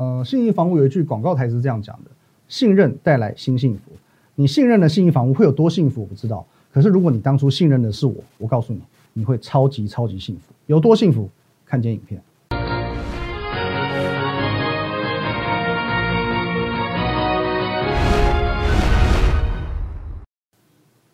呃，信义房屋有一句广告台词这样讲的：信任带来新幸福。你信任的信义房屋会有多幸福？我不知道。可是如果你当初信任的是我，我告诉你，你会超级超级幸福。有多幸福？看见影片。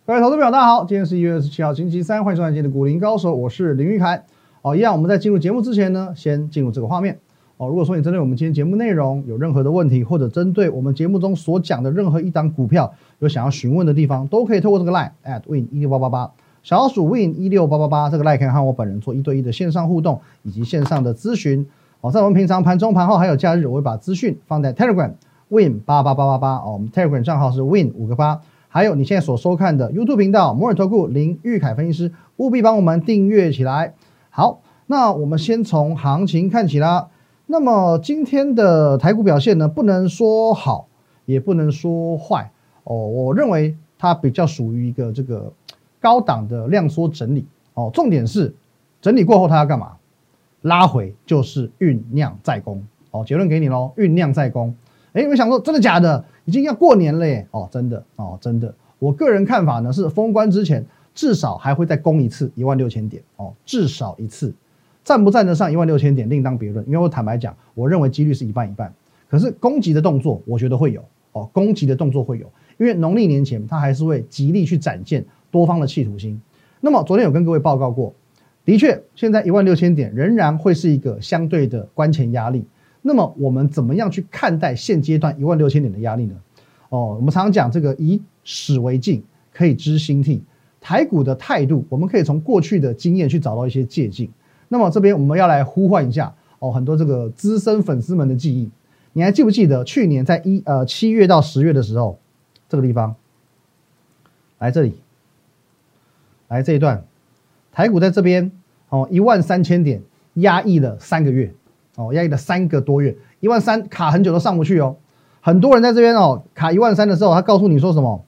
各位投资朋友，大家好，今天是一月二十七号，星期三，欢迎收看今天的股林高手，我是林玉凯。哦，一样，我们在进入节目之前呢，先进入这个画面。哦，如果说你针对我们今天节目内容有任何的问题，或者针对我们节目中所讲的任何一档股票有想要询问的地方，都可以透过这个 line at win 一六八八八，小老鼠 win 一六八八八这个 line 可以和我本人做一对一的线上互动以及线上的咨询。哦，在我们平常盘中、盘后还有假日，我会把资讯放在 Telegram win 八八八八八哦，我们 Telegram 账号是 win 五个八。还有你现在所收看的 YouTube 频道摩尔投顾林玉凯分析师，务必帮我们订阅起来。好，那我们先从行情看起啦。那么今天的台股表现呢，不能说好，也不能说坏哦。我认为它比较属于一个这个高档的量缩整理哦。重点是整理过后它要干嘛？拉回就是酝酿再攻哦。结论给你喽，酝酿再攻。哎，我想说，真的假的？已经要过年了耶！哦，真的哦，真的。我个人看法呢是，封关之前至少还会再攻一次一万六千点哦，至少一次。站不站得上一万六千点另当别论，因为我坦白讲，我认为几率是一半一半。可是攻击的动作，我觉得会有哦，攻击的动作会有，因为农历年前它还是会极力去展现多方的企图心。那么昨天有跟各位报告过，的确，现在一万六千点仍然会是一个相对的关前压力。那么我们怎么样去看待现阶段一万六千点的压力呢？哦，我们常常讲这个以史为镜，可以知兴替。台股的态度，我们可以从过去的经验去找到一些借鉴。那么这边我们要来呼唤一下哦，很多这个资深粉丝们的记忆，你还记不记得去年在一呃七月到十月的时候，这个地方，来这里，来这一段，台股在这边哦一万三千点压抑了三个月。哦，压抑了三个多月，一万三卡很久都上不去哦。很多人在这边哦卡一万三的时候，他告诉你说什么？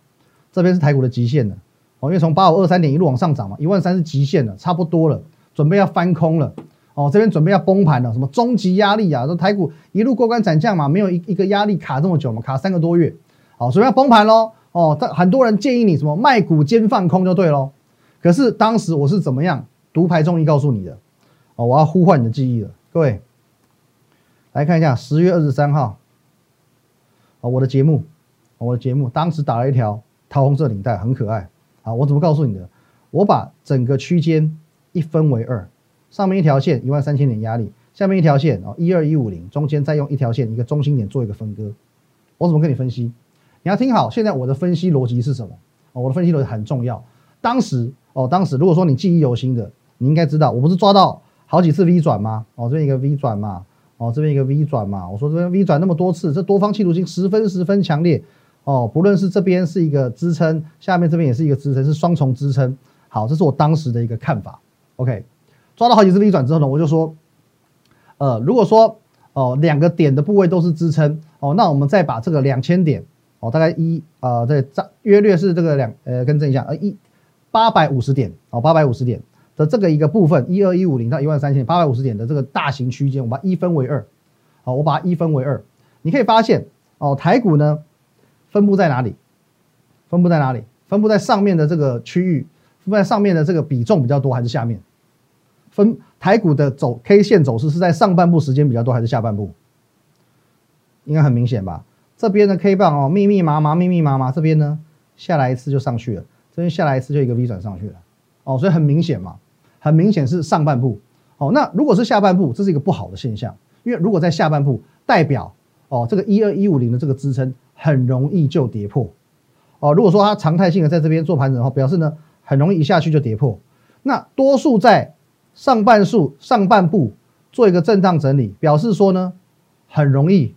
这边是台股的极限了。哦，因为从八五二三点一路往上涨嘛，一万三是极限了，差不多了，准备要翻空了哦。这边准备要崩盘了，什么终极压力啊？这台股一路过关斩将嘛，没有一一个压力卡这么久嘛，卡三个多月，好，准备要崩盘喽哦。但很多人建议你什么卖股兼放空就对喽。可是当时我是怎么样独排众议告诉你的哦？我要呼唤你的记忆了，各位。来看一下十月二十三号，啊，我的节目，我的节目当时打了一条桃红色领带，很可爱啊。我怎么告诉你的？我把整个区间一分为二，上面一条线一万三千点压力，下面一条线哦一二一五零，中间再用一条线一个中心点做一个分割。我怎么跟你分析？你要听好，现在我的分析逻辑是什么？哦，我的分析逻辑很重要。当时哦，当时如果说你记忆犹新的，你应该知道，我不是抓到好几次 V 转吗？哦，这边一个 V 转嘛。哦，这边一个 V 转嘛，我说这边 V 转那么多次，这多方企图心十分十分强烈哦。不论是这边是一个支撑，下面这边也是一个支撑，是双重支撑。好，这是我当时的一个看法。OK，抓到好几次逆转之后呢，我就说，呃，如果说哦两个点的部位都是支撑哦，那我们再把这个两千点哦，大概一呃这约略是这个两呃更正一下呃一八百五十点哦，八百五十点。的这个一个部分，一二一五零到一万三千八百五十点的这个大型区间，我把它一分为二，好，我把它一分为二，你可以发现哦，台股呢分布在哪里？分布在哪里？分布在上面的这个区域，分布在上面的这个比重比较多，还是下面？分台股的走 K 线走势是在上半部时间比较多，还是下半部？应该很明显吧？这边的 K 棒哦，密密麻麻，密密麻麻，这边呢下来一次就上去了，这边下来一次就一个 V 转上去了，哦，所以很明显嘛。很明显是上半部，哦，那如果是下半部，这是一个不好的现象，因为如果在下半部，代表哦这个一二一五零的这个支撑很容易就跌破，哦，如果说它常态性的在这边做盘整的话，表示呢很容易一下去就跌破。那多数在上半数上半部做一个震荡整理，表示说呢很容易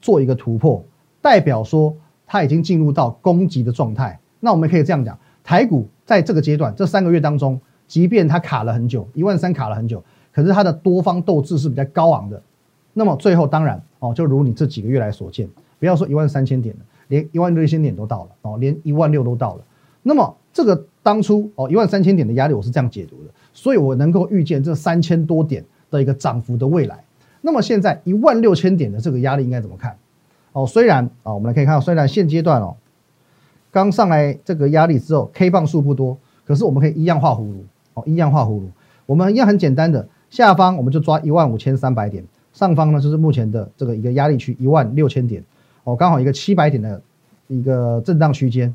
做一个突破，代表说它已经进入到攻击的状态。那我们可以这样讲，台股在这个阶段这三个月当中。即便它卡了很久，一万三卡了很久，可是它的多方斗志是比较高昂的。那么最后当然哦，就如你这几个月来所见，不要说一万三千点了，连一万六千点都到了哦，连一万六都到了。那么这个当初哦一万三千点的压力，我是这样解读的，所以我能够预见这三千多点的一个涨幅的未来。那么现在一万六千点的这个压力应该怎么看？哦，虽然啊，我们来可以看到，虽然现阶段哦，刚上来这个压力之后，K 棒数不多，可是我们可以一样画葫芦哦，一样画葫芦。我们一样很简单的，下方我们就抓一万五千三百点，上方呢就是目前的这个一个压力区一万六千点哦，刚好一个七百点的一个震荡区间。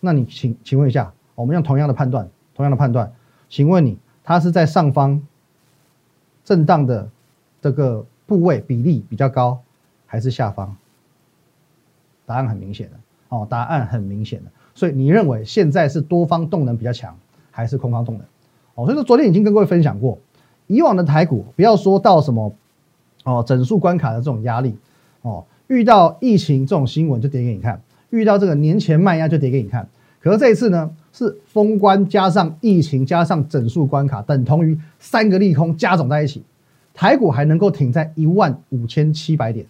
那你请请问一下，我们用同样的判断，同样的判断，请问你它是在上方震荡的这个部位比例比较高，还是下方？答案很明显的哦，答案很明显的。所以你认为现在是多方动能比较强，还是空方动能？哦，所以说昨天已经跟各位分享过，以往的台股不要说到什么哦整数关卡的这种压力哦，遇到疫情这种新闻就跌给你看，遇到这个年前卖压就跌给你看。可是这一次呢，是封关加上疫情加上整数关卡，等同于三个利空加总在一起，台股还能够挺在一万五千七百点，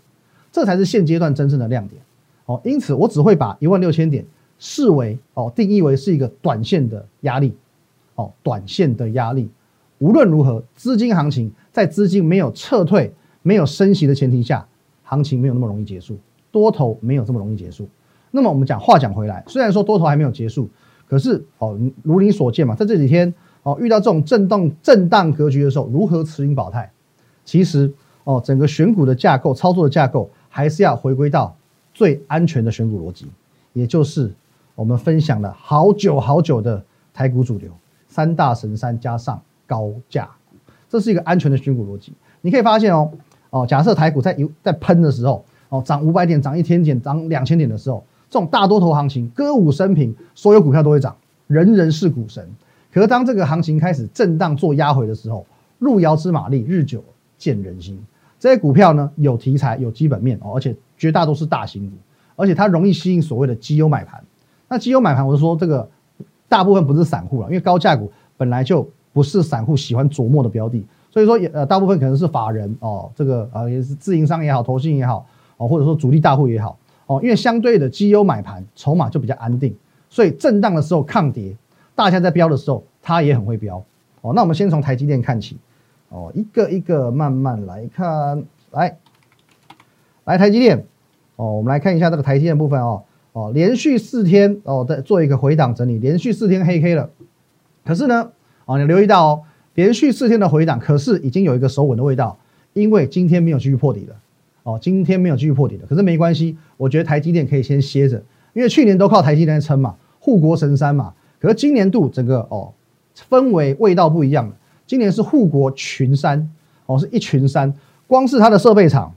这才是现阶段真正的亮点。哦，因此我只会把一万六千点视为哦定义为是一个短线的压力。哦，短线的压力，无论如何，资金行情在资金没有撤退、没有升息的前提下，行情没有那么容易结束，多头没有这么容易结束。那么我们讲话讲回来，虽然说多头还没有结束，可是哦，如你所见嘛，在这几天哦，遇到这种震动、震荡格局的时候，如何持盈保泰？其实哦，整个选股的架构、操作的架构，还是要回归到最安全的选股逻辑，也就是我们分享了好久好久的台股主流。三大神山加上高价股，这是一个安全的选股逻辑。你可以发现哦，哦，假设台股在有在喷的时候，哦，涨五百点、涨一千点、涨两千点的时候，这种大多头行情，歌舞升平，所有股票都会涨，人人是股神。可是当这个行情开始震荡做压回的时候，路遥知马力，日久见人心。这些股票呢，有题材、有基本面哦，而且绝大多数大型股，而且它容易吸引所谓的基优买盘。那基优买盘，我是说这个。大部分不是散户了，因为高价股本来就不是散户喜欢琢磨的标的，所以说也呃大部分可能是法人哦，这个呃也是自营商也好，投信也好哦，或者说主力大户也好哦，因为相对的绩优买盘筹码就比较安定，所以震荡的时候抗跌，大家在飙的时候它也很会飙哦。那我们先从台积电看起哦，一个一个慢慢来看，来来台积电哦，我们来看一下这个台积电部分哦。哦，连续四天哦，在做一个回档整理，连续四天黑 K 了。可是呢，哦，你留意到哦，连续四天的回档，可是已经有一个守稳的味道，因为今天没有继续破底了。哦，今天没有继续破底了，可是没关系，我觉得台积电可以先歇着，因为去年都靠台积电撑嘛，护国神山嘛。可是今年度整个哦氛围味道不一样了，今年是护国群山哦，是一群山，光是它的设备厂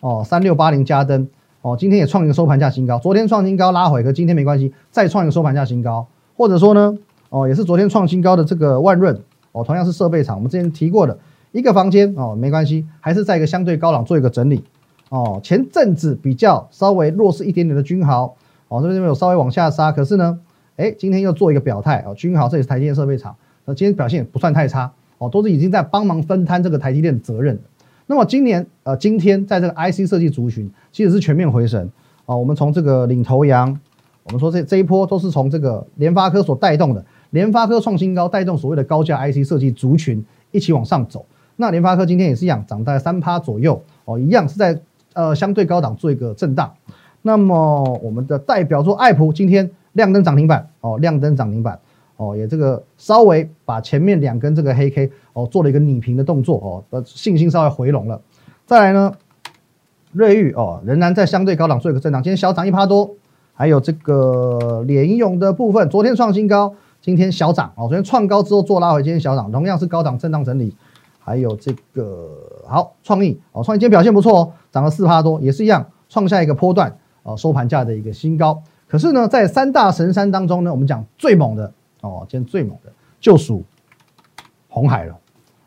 哦，三六八零加登。哦，今天也创一个收盘价新高，昨天创新高拉回，可今天没关系，再创一个收盘价新高，或者说呢，哦，也是昨天创新高的这个万润，哦，同样是设备厂，我们之前提过的一个房间，哦，没关系，还是在一个相对高档做一个整理，哦，前阵子比较稍微弱势一点点的君豪，哦，这边有稍微往下杀，可是呢，哎，今天又做一个表态，哦，君豪这也是台积电设备厂，那今天表现不算太差，哦，都是已经在帮忙分摊这个台积电的责任。那么今年呃，今天在这个 IC 设计族群其实是全面回升啊。我们从这个领头羊，我们说这这一波都是从这个联发科所带动的，联发科创新高，带动所谓的高价 IC 设计族群一起往上走。那联发科今天也是一样，涨在三趴左右哦，一样是在呃相对高档做一个震荡。那么我们的代表作爱普今天亮灯涨停板哦，亮灯涨停板。哦，也这个稍微把前面两根这个黑 K 哦做了一个拟平的动作哦，的信心稍微回笼了。再来呢，瑞昱哦仍然在相对高档做一个震荡，今天小涨一趴多。还有这个联用的部分，昨天创新高，今天小涨哦，昨天创高之后做拉回，今天小涨，同样是高档震荡整理。还有这个好创意哦，创意今天表现不错哦，涨了四趴多，也是一样创下一个波段哦收盘价的一个新高。可是呢，在三大神山当中呢，我们讲最猛的。哦，今天最猛的就属红海了。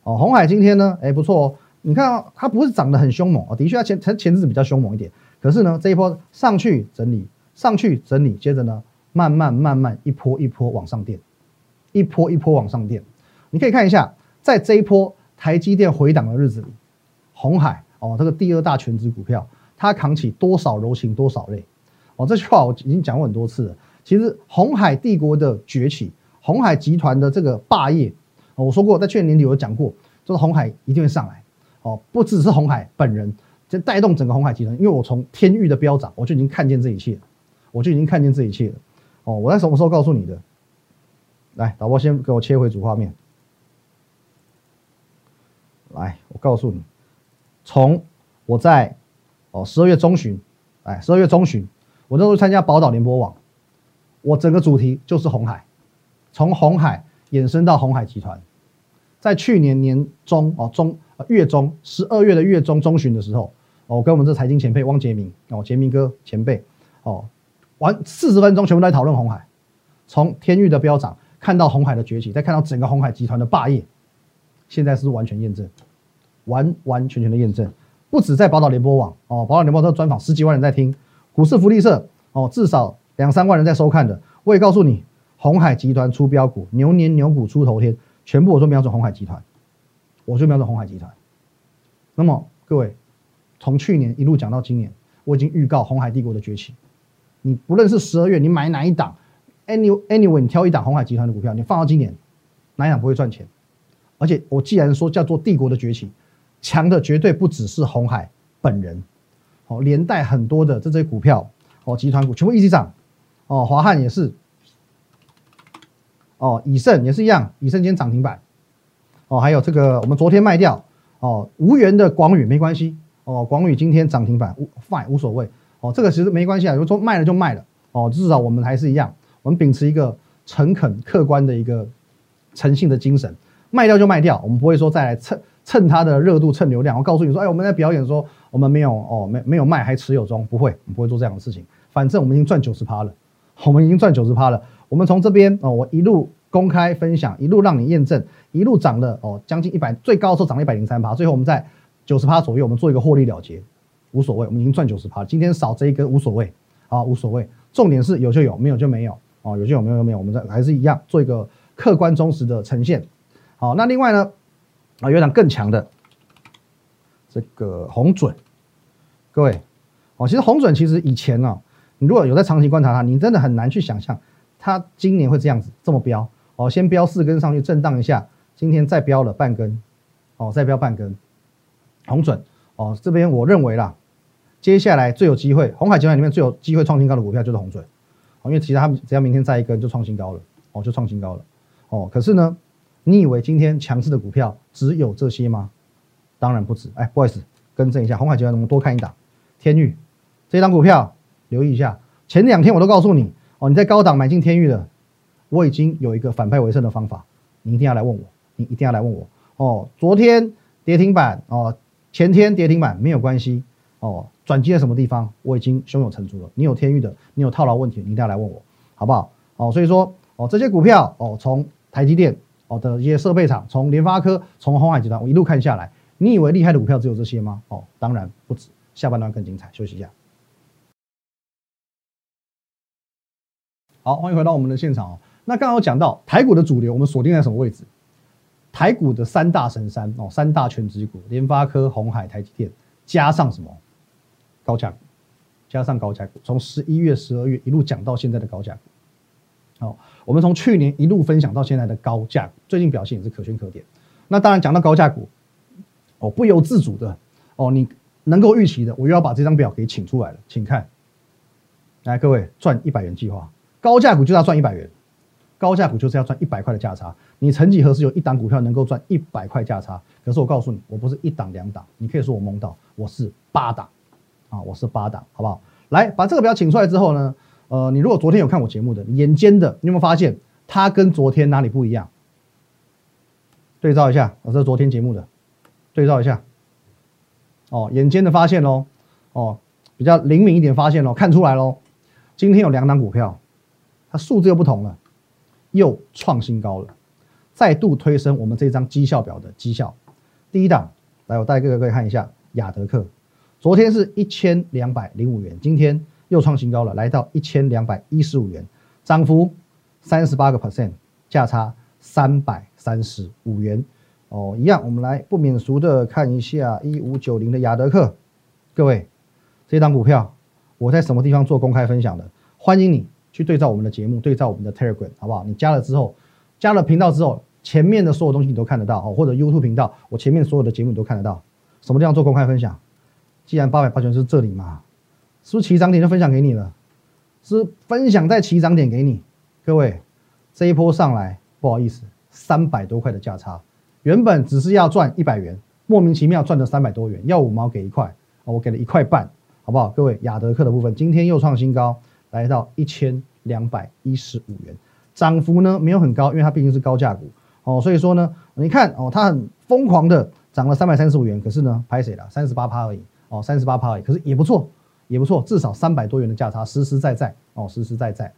哦，红海今天呢，哎，不错哦。你看它不是涨得很凶猛哦，的确它前它前日子比较凶猛一点。可是呢，这一波上去整理，上去整理，接着呢，慢慢慢慢一波一波往上垫，一波一波往上垫。你可以看一下，在这一波台积电回档的日子里，红海哦，这个第二大全值股票，它扛起多少柔情多少泪。哦，这句话我已经讲过很多次了。其实红海帝国的崛起。红海集团的这个霸业，我说过，在去年年底有讲过，就是红海一定会上来，哦，不只是红海本人，这带动整个红海集团。因为我从天域的飙涨，我就已经看见这一切，我就已经看见这一切了。哦，我在什么时候告诉你的？来，导播先给我切回主画面。来，我告诉你，从我在哦十二月中旬，哎，十二月中旬，我那时候参加宝岛联播网，我整个主题就是红海，从红海衍生到红海集团。在去年年中哦中月中十二月的月中中旬的时候，哦，跟我们这财经前辈汪杰明哦杰明哥前辈哦，玩四十分钟全部在讨论红海，从天域的飙涨看到红海的崛起，再看到整个红海集团的霸业，现在是完全验证，完完全全的验证，不止在宝岛联播网哦，宝岛联播这专访十几万人在听，股市福利社哦至少两三万人在收看的，我也告诉你，红海集团出标股，牛年牛股出头天。全部我说瞄准红海集团，我就瞄准红海集团。那么各位，从去年一路讲到今年，我已经预告红海帝国的崛起。你不论是十二月你买哪一档，any anyway 你挑一档红海集团的股票，你放到今年哪一档不会赚钱？而且我既然说叫做帝国的崛起，强的绝对不只是红海本人，哦，连带很多的这些股票哦，集团股全部一起涨，哦，华汉也是。哦，以盛也是一样，以盛今天涨停板。哦，还有这个我们昨天卖掉哦，无缘的广宇没关系。哦，广宇今天涨停板，无 fine 无所谓。哦，这个其实没关系啊，如果说卖了就卖了。哦，至少我们还是一样，我们秉持一个诚恳客观的一个诚信的精神，卖掉就卖掉，我们不会说再来蹭蹭它的热度、蹭流量。我告诉你说，哎，我们在表演说我们没有哦，没没有卖还持有中，不会，我不会做这样的事情。反正我们已经赚九十趴了，我们已经赚九十趴了。我们从这边哦，我一路公开分享，一路让你验证，一路涨了哦，将近一百，最高的时候涨了一百零三趴，最后我们在九十趴左右，我们做一个获利了结，无所谓，我们已经赚九十趴了，今天少这一根无所谓，啊无所谓，重点是有就有，没有就没有，哦有就有，没有就没有，我们在还是一样做一个客观忠实的呈现，好，那另外呢，啊有档更强的这个红准，各位，哦其实红准其实以前呢。你如果有在长期观察它，你真的很难去想象它今年会这样子这么飙。哦，先飙四根上去震荡一下，今天再飙了半根，哦，再飙半根，红准哦，这边我认为啦，接下来最有机会，红海集团里面最有机会创新高的股票就是红准，哦，因为其他只要明天再一根就创新高了，哦，就创新高了，哦，可是呢，你以为今天强势的股票只有这些吗？当然不止，哎，不好意思，更正一下，红海集团我们多看一档，天域这档股票。留意一下，前两天我都告诉你哦，你在高档买进天域的，我已经有一个反败为胜的方法，你一定要来问我，你一定要来问我哦。昨天跌停板哦，前天跌停板没有关系哦，转机在什么地方，我已经胸有成竹了。你有天域的，你有套牢问题，你一定要来问我，好不好？哦，所以说哦，这些股票哦，从台积电哦的一些设备厂，从联发科，从红海集团，我一路看下来，你以为厉害的股票只有这些吗？哦，当然不止，下半段更精彩，休息一下。好，欢迎回到我们的现场哦。那刚刚有讲到台股的主流，我们锁定在什么位置？台股的三大神山哦，三大全职股：联发科、红海、台积电，加上什么高价股？加上高价股，从十一月、十二月一路讲到现在的高价股。好，我们从去年一路分享到现在的高价，最近表现也是可圈可点。那当然讲到高价股，哦，不由自主的哦，你能够预期的，我又要把这张表给请出来了，请看，来各位赚一百元计划。高价股就是要赚一百元，高价股就是要赚一百块的价差。你曾几何时有一档股票能够赚一百块价差？可是我告诉你，我不是一档两档，你可以说我蒙到，我是八档啊，我是八档，好不好？来，把这个表请出来之后呢，呃，你如果昨天有看我节目的，眼尖的，你有没有发现它跟昨天哪里不一样？对照一下，我这是昨天节目的，对照一下，哦，眼尖的发现喽，哦，比较灵敏一点发现喽，看出来喽，今天有两档股票。它数字又不同了，又创新高了，再度推升我们这张绩效表的绩效。第一档，来我带各位各位看一下，雅德克，昨天是一千两百零五元，今天又创新高了，来到一千两百一十五元，涨幅三十八个 percent，价差三百三十五元。哦，一样，我们来不免俗的看一下一五九零的雅德克，各位，这档股票我在什么地方做公开分享的？欢迎你。去对照我们的节目，对照我们的 Telegram，好不好？你加了之后，加了频道之后，前面的所有东西你都看得到哦，或者 YouTube 频道，我前面所有的节目你都看得到。什么地方做公开分享？既然八百八十元是这里嘛，是不是起涨点就分享给你了？是分享在起涨点给你，各位，这一波上来不好意思，三百多块的价差，原本只是要赚一百元，莫名其妙赚了三百多元，要五毛给一块，我给了一块半，好不好？各位，亚德克的部分今天又创新高，来到一千两百一十五元，涨幅呢没有很高，因为它毕竟是高价股哦，所以说呢，你看哦，它很疯狂的涨了三百三十五元，可是呢，拍谁了？三十八趴而已哦，三十八趴而已，可是也不错。也不错，至少三百多元的价差，实实在在哦，实实在在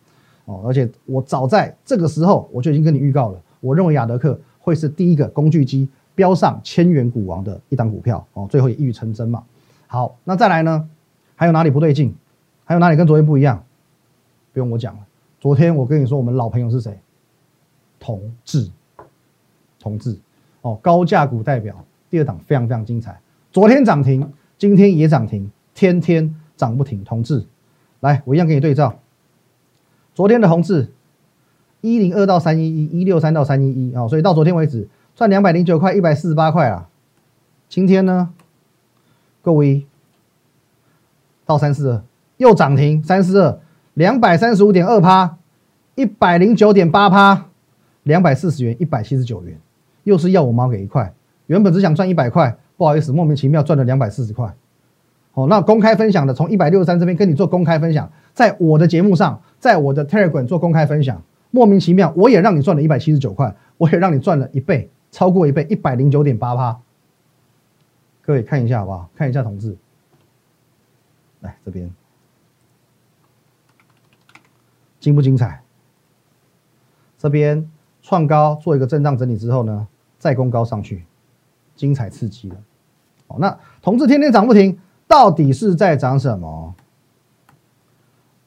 哦，而且我早在这个时候我就已经跟你预告了，我认为亚德克会是第一个工具机标上千元股王的一档股票哦，最后也一语成真嘛。好，那再来呢？还有哪里不对劲？还有哪里跟昨天不一样？不用我讲了，昨天我跟你说，我们老朋友是谁？同志，同志哦，高价股代表第二档非常非常精彩，昨天涨停，今天也涨停，天天。涨不停，同志，来，我一样给你对照。昨天的红字一零二到三一一，一六三到三一一啊，所以到昨天为止赚两百零九块，一百四十八块啊。今天呢，各位到三四二又涨停，三四二两百三十五点二趴，一百零九点八趴，两百四十元，一百七十九元，又是要我猫给一块，原本只想赚一百块，不好意思，莫名其妙赚了两百四十块。哦，那公开分享的从一百六十三这边跟你做公开分享，在我的节目上，在我的 Telegram 做公开分享，莫名其妙我也让你赚了一百七十九块，我也让你赚了一倍，超过一倍，一百零九点八趴。各位看一下好不好？看一下同志，来这边精不精彩？这边创高做一个震荡整理之后呢，再攻高上去，精彩刺激了。哦，那同志天天涨不停。到底是在涨什么？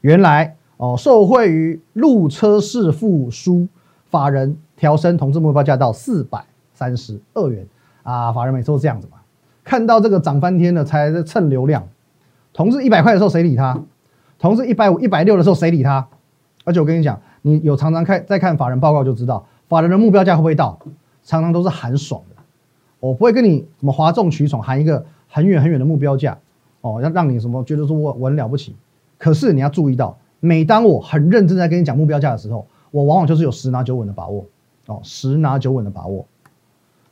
原来哦，受惠于路车市复苏，法人调升同志目标价到四百三十二元啊！法人每次都这样子嘛，看到这个涨翻天了，才在蹭流量。同志一百块的时候谁理他？同志一百五、一百六的时候谁理他？而且我跟你讲，你有常常看在看法人报告就知道，法人的目标价会不会到？常常都是喊爽的，我不会跟你什么哗众取宠，喊一个很远很远的目标价。哦，要让你什么觉得说我我很了不起，可是你要注意到，每当我很认真在跟你讲目标价的时候，我往往就是有十拿九稳的把握。哦，十拿九稳的把握。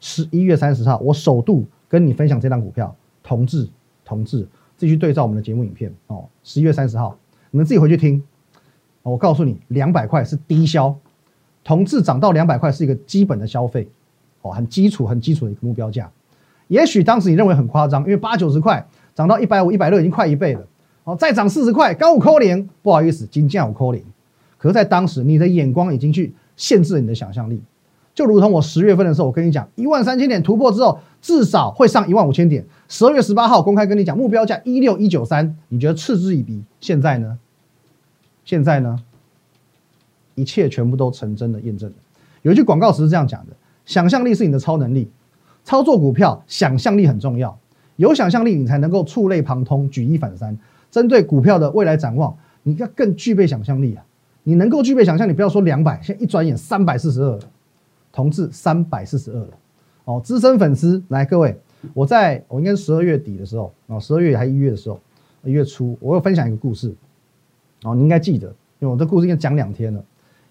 十一月三十号，我首度跟你分享这张股票，同志，同志，自己去对照我们的节目影片。哦，十一月三十号，你们自己回去听。我告诉你，两百块是低消，同志涨到两百块是一个基本的消费，哦，很基础、很基础的一个目标价。也许当时你认为很夸张，因为八九十块。涨到一百五、一百六，已经快一倍了。哦，再涨四十块，高五扣零，不好意思，金价五扣零。可是，在当时，你的眼光已经去限制了你的想象力。就如同我十月份的时候，我跟你讲，一万三千点突破之后，至少会上一万五千点。十二月十八号公开跟你讲，目标价一六一九三，你觉得嗤之以鼻？现在呢？现在呢？一切全部都成真的验证了。有一句广告词是这样讲的：想象力是你的超能力，操作股票，想象力很重要。有想象力，你才能够触类旁通、举一反三。针对股票的未来展望，你要更具备想象力啊！你能够具备想象，你不要说两百，现在一转眼三百四十二，同志三百四十二了。哦，资深粉丝来，各位，我在我应该是十二月底的时候，哦，十二月还一月的时候，一月初，我有分享一个故事，哦，你应该记得，因为我这故事应该讲两天了。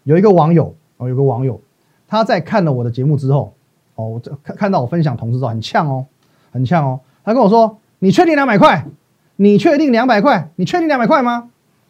有一个网友，哦，有个网友，他在看了我的节目之后，哦，这看看到我分享同志之后，很呛哦，很呛哦。他跟我说：“你确定两百块？你确定两百块？你确定两百块吗？”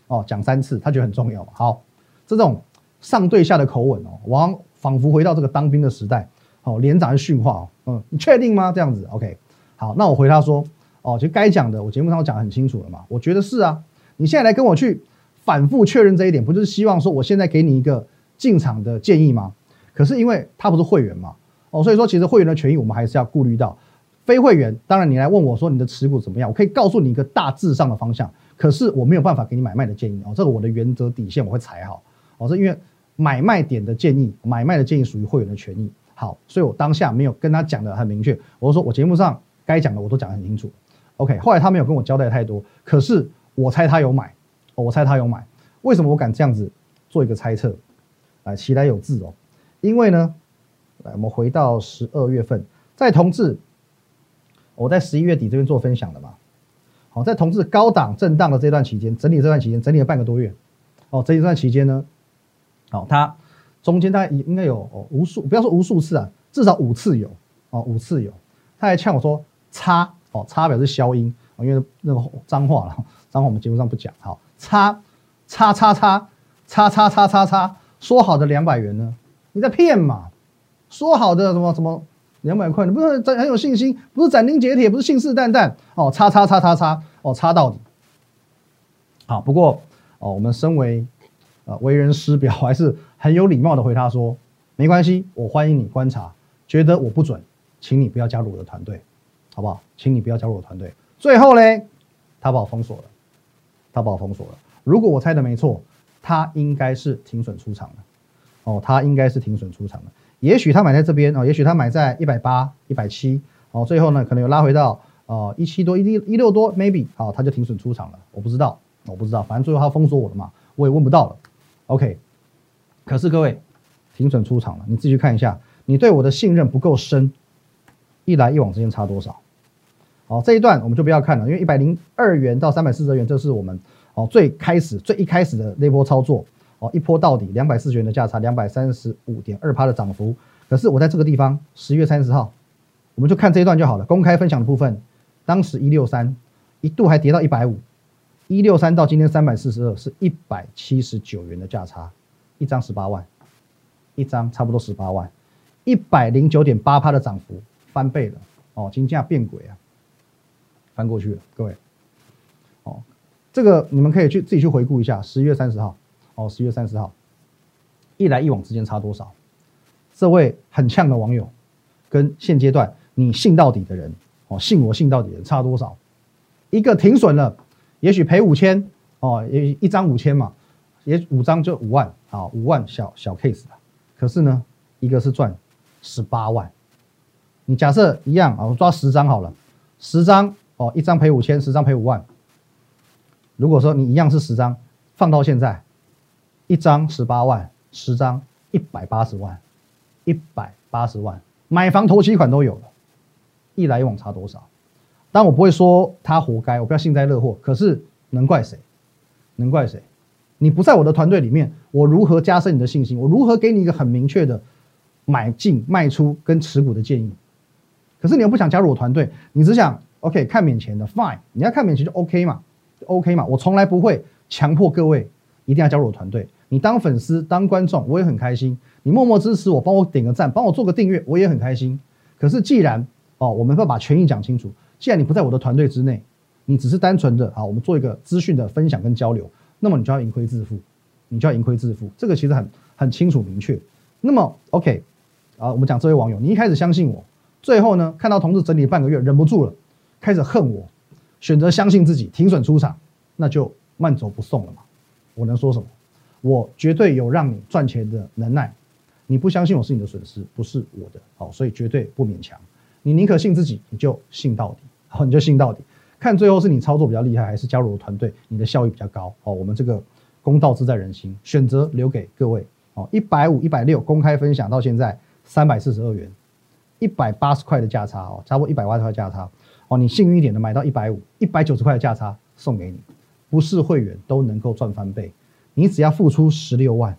哦，讲三次，他觉得很重要。好，这种上对下的口吻哦，往仿佛回到这个当兵的时代。哦，连长训话哦，嗯，你确定吗？这样子，OK。好，那我回他说：“哦，其实该讲的，我节目上讲的很清楚了嘛。我觉得是啊。你现在来跟我去反复确认这一点，不就是希望说我现在给你一个进场的建议吗？可是因为他不是会员嘛，哦，所以说其实会员的权益我们还是要顾虑到。”非会员，当然你来问我说你的持股怎么样，我可以告诉你一个大致上的方向，可是我没有办法给你买卖的建议哦，这个我的原则底线我会踩好哦，是因为买卖点的建议，买卖的建议属于会员的权益，好，所以我当下没有跟他讲的很明确，我说我节目上该讲的我都讲得很清楚，OK，后来他没有跟我交代太多，可是我猜他有买，我猜他有买，为什么我敢这样子做一个猜测？啊，其来有自哦，因为呢，来我们回到十二月份，在同志。我在十一月底这边做分享的嘛。好，在同志高档震荡的这段期间，整理这段期间，整理了半个多月。哦，这一段期间呢，好，它中间大概应该有、哦、无数，不要说无数次啊，至少五次有哦，五次有。他还呛我说“叉”哦，“叉”表示消音，因为那个脏话了，脏话我们节目上不讲。好，“叉”叉叉叉叉叉叉叉叉，说好的两百元呢？你在骗嘛？说好的什么什么？两百块？你不是很很有信心？不是斩钉截铁？不是信誓旦旦？哦，叉叉叉叉叉哦，叉到底。好，不过哦，我们身为呃为人师表，还是很有礼貌的回他说：没关系，我欢迎你观察，觉得我不准，请你不要加入我的团队，好不好？请你不要加入我团队。最后嘞，他把我封锁了，他把我封锁了。如果我猜的没错，他应该是停损出场的。哦，他应该是停损出场的。也许他买在这边哦，也许他买在一百八、一百七，哦，最后呢可能有拉回到呃一七多、一六一六多，maybe，好，他就停损出场了。我不知道，我不知道，反正最后他封锁我了嘛，我也问不到了。OK，可是各位，停损出场了，你自己去看一下，你对我的信任不够深，一来一往之间差多少？好，这一段我们就不要看了，因为一百零二元到三百四十元，这是我们哦最开始最一开始的那波操作。哦，一波到底，两百四十元的价差，两百三十五点二趴的涨幅。可是我在这个地方，十月三十号，我们就看这一段就好了。公开分享的部分，当时一六三，一度还跌到一百五，一六三到今天三百四十二，是一百七十九元的价差，一张十八万，一张差不多十八万，一百零九点八趴的涨幅，翻倍了。哦，金价变轨啊，翻过去了，各位。哦，这个你们可以去自己去回顾一下，十月三十号。哦，十月三十号，一来一往之间差多少？这位很呛的网友，跟现阶段你信到底的人，哦，信我信到底的人差多少？一个停损了，也许赔五千，哦，也一张五千嘛，也五张就五万，啊，五万小小 case 的。可是呢，一个是赚十八万，你假设一样啊，我抓十张好了，十张哦，一张赔五千，十张赔五万。如果说你一样是十张，放到现在。一张十八万，十张一百八十万，一百八十万，买房投期款都有了，一来一往差多少？但我不会说他活该，我不要幸灾乐祸。可是能怪谁？能怪谁？你不在我的团队里面，我如何加深你的信心？我如何给你一个很明确的买进、卖出跟持股的建议？可是你又不想加入我团队，你只想 OK 看免钱的，Fine，你要看免钱就 OK 嘛，OK 嘛，我从来不会强迫各位一定要加入我团队。你当粉丝、当观众，我也很开心。你默默支持我，帮我点个赞，帮我做个订阅，我也很开心。可是既然哦，我们要把权益讲清楚。既然你不在我的团队之内，你只是单纯的啊，我们做一个资讯的分享跟交流，那么你就要盈亏自负，你就要盈亏自负。这个其实很很清楚明确。那么 OK，啊，我们讲这位网友，你一开始相信我，最后呢，看到同事整理半个月，忍不住了，开始恨我，选择相信自己，停损出场，那就慢走不送了嘛。我能说什么？我绝对有让你赚钱的能耐，你不相信我是你的损失，不是我的，好，所以绝对不勉强。你宁可信自己，你就信到底，好，你就信到底，看最后是你操作比较厉害，还是加入团队，你的效益比较高，好，我们这个公道自在人心，选择留给各位，哦，一百五、一百六公开分享到现在三百四十二元，一百八十块的价差哦，差不多一百八十块价差，哦，你幸运一点的买到一百五，一百九十块的价差送给你，不是会员都能够赚翻倍。你只要付出十六万，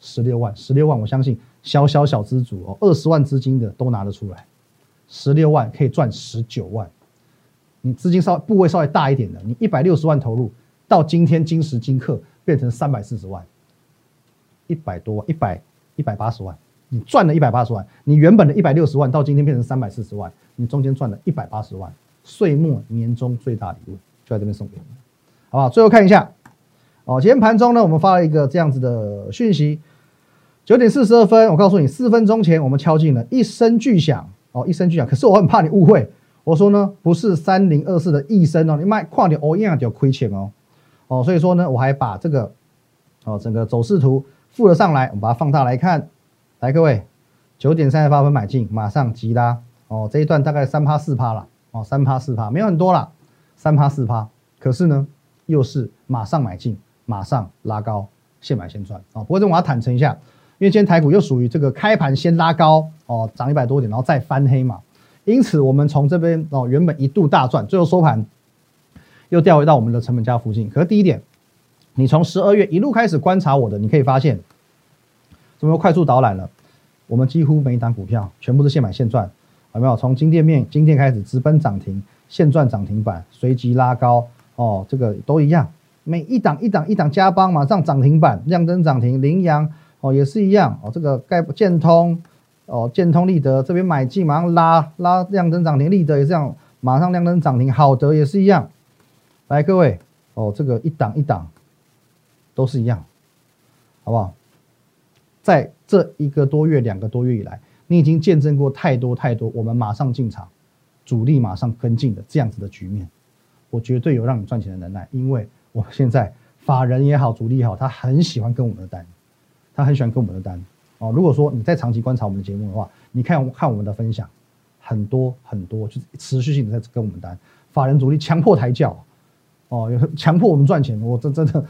十六万，十六万，我相信小小小资主哦，二十万资金的都拿得出来，十六万可以赚十九万。你资金稍部位稍微大一点的，你一百六十万投入，到今天今时今刻变成三百四十万，一百多万，一百一百八十万，你赚了一百八十万，你原本的一百六十万到今天变成三百四十万，你中间赚了一百八十万，岁末年终最大礼物就在这边送给你，好不好？最后看一下。哦，今天盘中呢，我们发了一个这样子的讯息，九点四十二分，我告诉你，四分钟前我们敲进了一声巨响，哦，一声巨响。可是我很怕你误会，我说呢，不是三零二四的一声哦，你卖跨点哦一样就亏钱哦，哦，所以说呢，我还把这个哦整个走势图附了上来，我们把它放大来看，来各位，九点三十八分买进，马上急拉，哦，这一段大概三趴四趴了，哦，三趴四趴，没有很多了，三趴四趴，可是呢，又是马上买进。马上拉高，现买现赚啊！不过这我要坦诚一下，因为今天台股又属于这个开盘先拉高哦，涨一百多点，然后再翻黑嘛。因此我们从这边哦，原本一度大赚，最后收盘又掉回到我们的成本价附近。可是第一点，你从十二月一路开始观察我的，你可以发现，怎么快速导览了？我们几乎每一档股票全部是现买现赚，有没有？从金店面今天开始直奔涨停，现赚涨停板，随即拉高哦，这个都一样，每一档一档一档加帮马上涨停板，亮灯涨停，羚羊哦也是一样哦，这个盖建通哦建通立德这边买进马上拉拉亮灯涨停，立德也是这样，马上亮灯涨停，好德也是一样，来各位哦，这个一档一档都是一样，好不好？在这一个多月、两个多月以来，你已经见证过太多太多，我们马上进场，主力马上跟进的这样子的局面，我绝对有让你赚钱的能耐，因为我现在法人也好，主力也好，他很喜欢跟我们的单，他很喜欢跟我们的单哦。如果说你在长期观察我们的节目的话，你看看我们的分享，很多很多就是持续性的在跟我们单，法人主力强迫抬轿，哦，强迫我们赚钱，我真真的。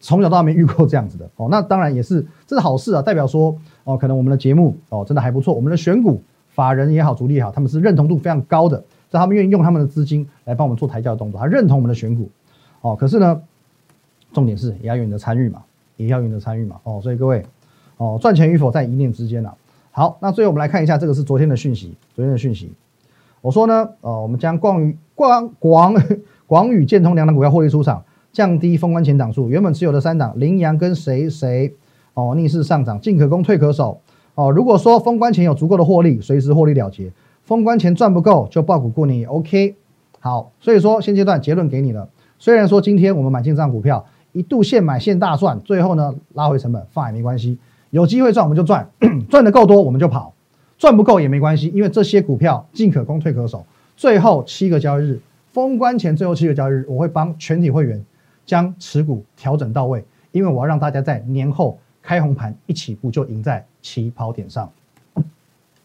从小到大没遇过这样子的哦，那当然也是这是好事啊，代表说哦，可能我们的节目哦真的还不错，我们的选股法人也好，主力也好，他们是认同度非常高的，在他们愿意用他们的资金来帮我们做抬轿的动作，他认同我们的选股哦。可是呢，重点是也要有你的参与嘛，也要有你的参与嘛哦。所以各位哦，赚钱与否在一念之间呐。好，那最后我们来看一下，这个是昨天的讯息，昨天的讯息，我说呢，呃，我们将广宇广广广宇建通两档股票获利出场。降低封关前档数，原本持有的三档羚羊跟谁谁哦逆势上涨，进可攻退可守哦。如果说封关前有足够的获利，随时获利了结；封关前赚不够，就爆股过年也 OK。好，所以说现阶段结论给你了。虽然说今天我们买进这张股票一度现买现大赚，最后呢拉回成本放也没关系，有机会赚我们就赚，赚的够多我们就跑，赚不够也没关系，因为这些股票进可攻退可守。最后七个交易日封关前最后七个交易日，我会帮全体会员。将持股调整到位，因为我要让大家在年后开红盘一起步就赢在起跑点上。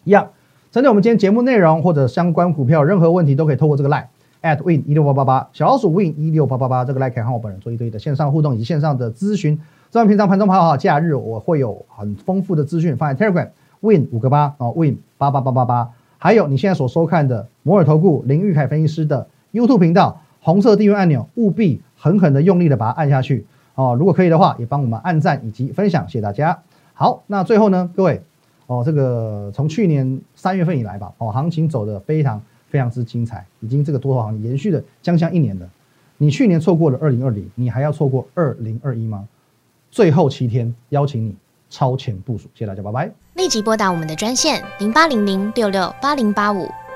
一样，针对我们今天节目内容或者相关股票任何问题，都可以透过这个赖 at win 一六八八八小老鼠 win 一六八八八这个 line 可以和我本人做一对一的线上互动以及线上的咨询。这样平常盘中盘好，假日我会有很丰富的资讯放在 Telegram win 五个八哦 win 八八八八八，还有你现在所收看的摩尔投顾林玉凯分析师的 YouTube 频道。红色订阅按钮，务必狠狠的用力的把它按下去哦！如果可以的话，也帮我们按赞以及分享，谢谢大家。好，那最后呢，各位哦，这个从去年三月份以来吧，哦，行情走的非常非常之精彩，已经这个多头行情延续了将近一年了。你去年错过了二零二零，你还要错过二零二一吗？最后七天，邀请你超前部署，谢谢大家，拜拜。立即拨打我们的专线零八零零六六八零八五。